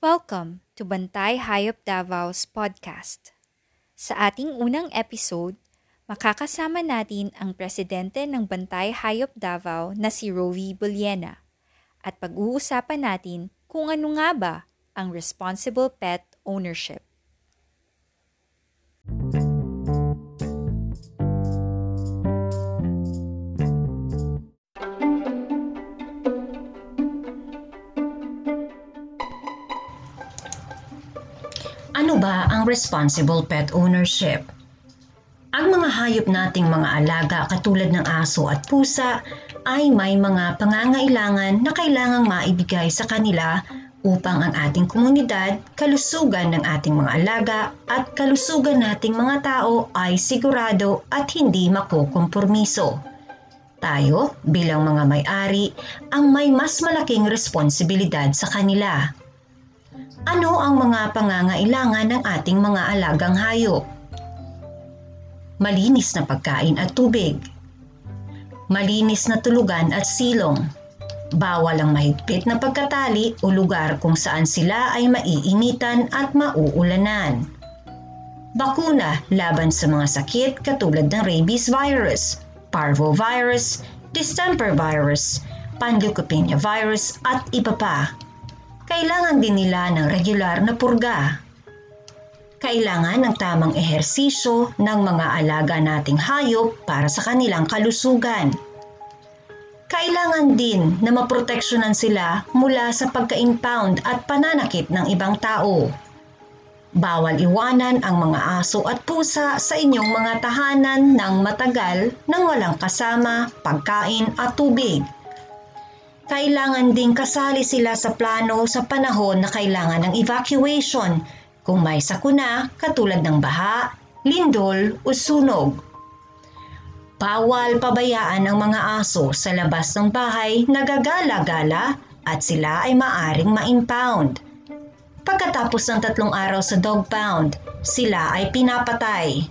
Welcome to Bantay Hayop Davao's podcast. Sa ating unang episode, makakasama natin ang presidente ng Bantay Hayop Davao na si Rovi Buliena at pag-uusapan natin kung ano nga ba ang responsible pet ownership. Ano ba ang responsible pet ownership? Ang mga hayop nating mga alaga katulad ng aso at pusa ay may mga pangangailangan na kailangang maibigay sa kanila upang ang ating komunidad, kalusugan ng ating mga alaga at kalusugan nating mga tao ay sigurado at hindi makukompormiso. Tayo bilang mga may-ari ang may mas malaking responsibilidad sa kanila. Ano ang mga pangangailangan ng ating mga alagang hayop? Malinis na pagkain at tubig. Malinis na tulugan at silong. Bawal ang mahigpit na pagkatali o lugar kung saan sila ay maiinitan at mauulanan. Bakuna laban sa mga sakit katulad ng rabies virus, parvovirus, distemper virus, panleukopenia virus at iba pa kailangan din nila ng regular na purga. Kailangan ng tamang ehersisyo ng mga alaga nating hayop para sa kanilang kalusugan. Kailangan din na maproteksyonan sila mula sa pagka-impound at pananakit ng ibang tao. Bawal iwanan ang mga aso at pusa sa inyong mga tahanan ng matagal nang walang kasama, pagkain at tubig kailangan ding kasali sila sa plano sa panahon na kailangan ng evacuation kung may sakuna katulad ng baha, lindol o sunog. Bawal pabayaan ang mga aso sa labas ng bahay na gagala-gala at sila ay maaring ma-impound. Pagkatapos ng tatlong araw sa dog pound, sila ay pinapatay.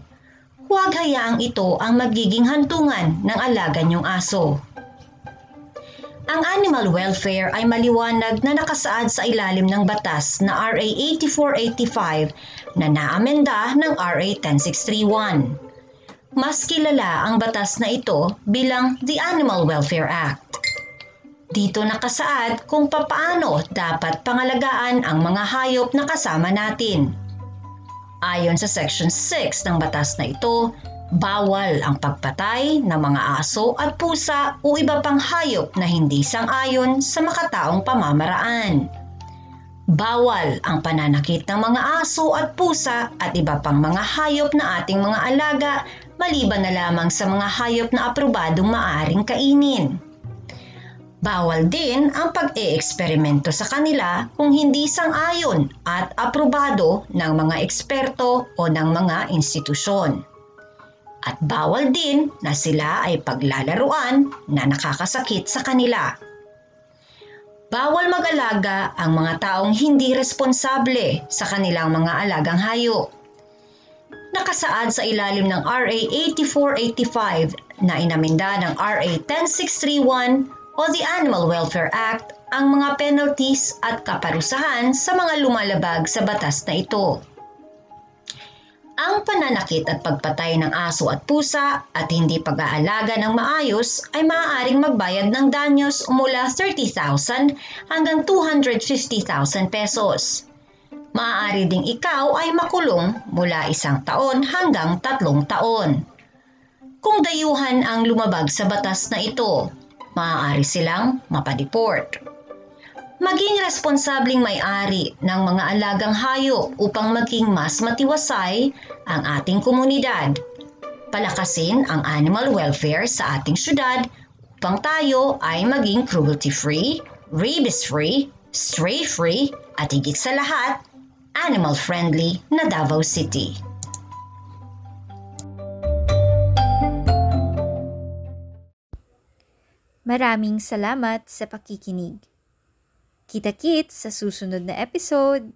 Huwag hayaang ito ang magiging hantungan ng alaga niyong aso. Ang animal welfare ay maliwanag na nakasaad sa ilalim ng batas na RA 8485 na naamenda ng RA 10631. Mas kilala ang batas na ito bilang the Animal Welfare Act. Dito nakasaad kung papaano dapat pangalagaan ang mga hayop na kasama natin. Ayon sa Section 6 ng batas na ito, Bawal ang pagpatay ng mga aso at pusa o iba pang hayop na hindi sang-ayon sa makataong pamamaraan. Bawal ang pananakit ng mga aso at pusa at iba pang mga hayop na ating mga alaga maliban na lamang sa mga hayop na aprobadong maaring kainin. Bawal din ang pag-e-eksperimento sa kanila kung hindi sang-ayon at aprobado ng mga eksperto o ng mga institusyon at bawal din na sila ay paglalaruan na nakakasakit sa kanila. Bawal mag-alaga ang mga taong hindi responsable sa kanilang mga alagang hayop. Nakasaad sa ilalim ng RA 8485 na inaminda ng RA 10631 o the Animal Welfare Act ang mga penalties at kaparusahan sa mga lumalabag sa batas na ito ang pananakit at pagpatay ng aso at pusa at hindi pag-aalaga ng maayos ay maaaring magbayad ng danyos mula 30,000 hanggang 250,000 pesos. Maaari ding ikaw ay makulong mula isang taon hanggang tatlong taon. Kung dayuhan ang lumabag sa batas na ito, maaari silang mapadeport maging responsabling may-ari ng mga alagang hayop upang maging mas matiwasay ang ating komunidad. Palakasin ang animal welfare sa ating syudad upang tayo ay maging cruelty-free, rabies-free, stray-free at higit sa lahat, animal-friendly na Davao City. Maraming salamat sa pakikinig. Kita-kits sa susunod na episode!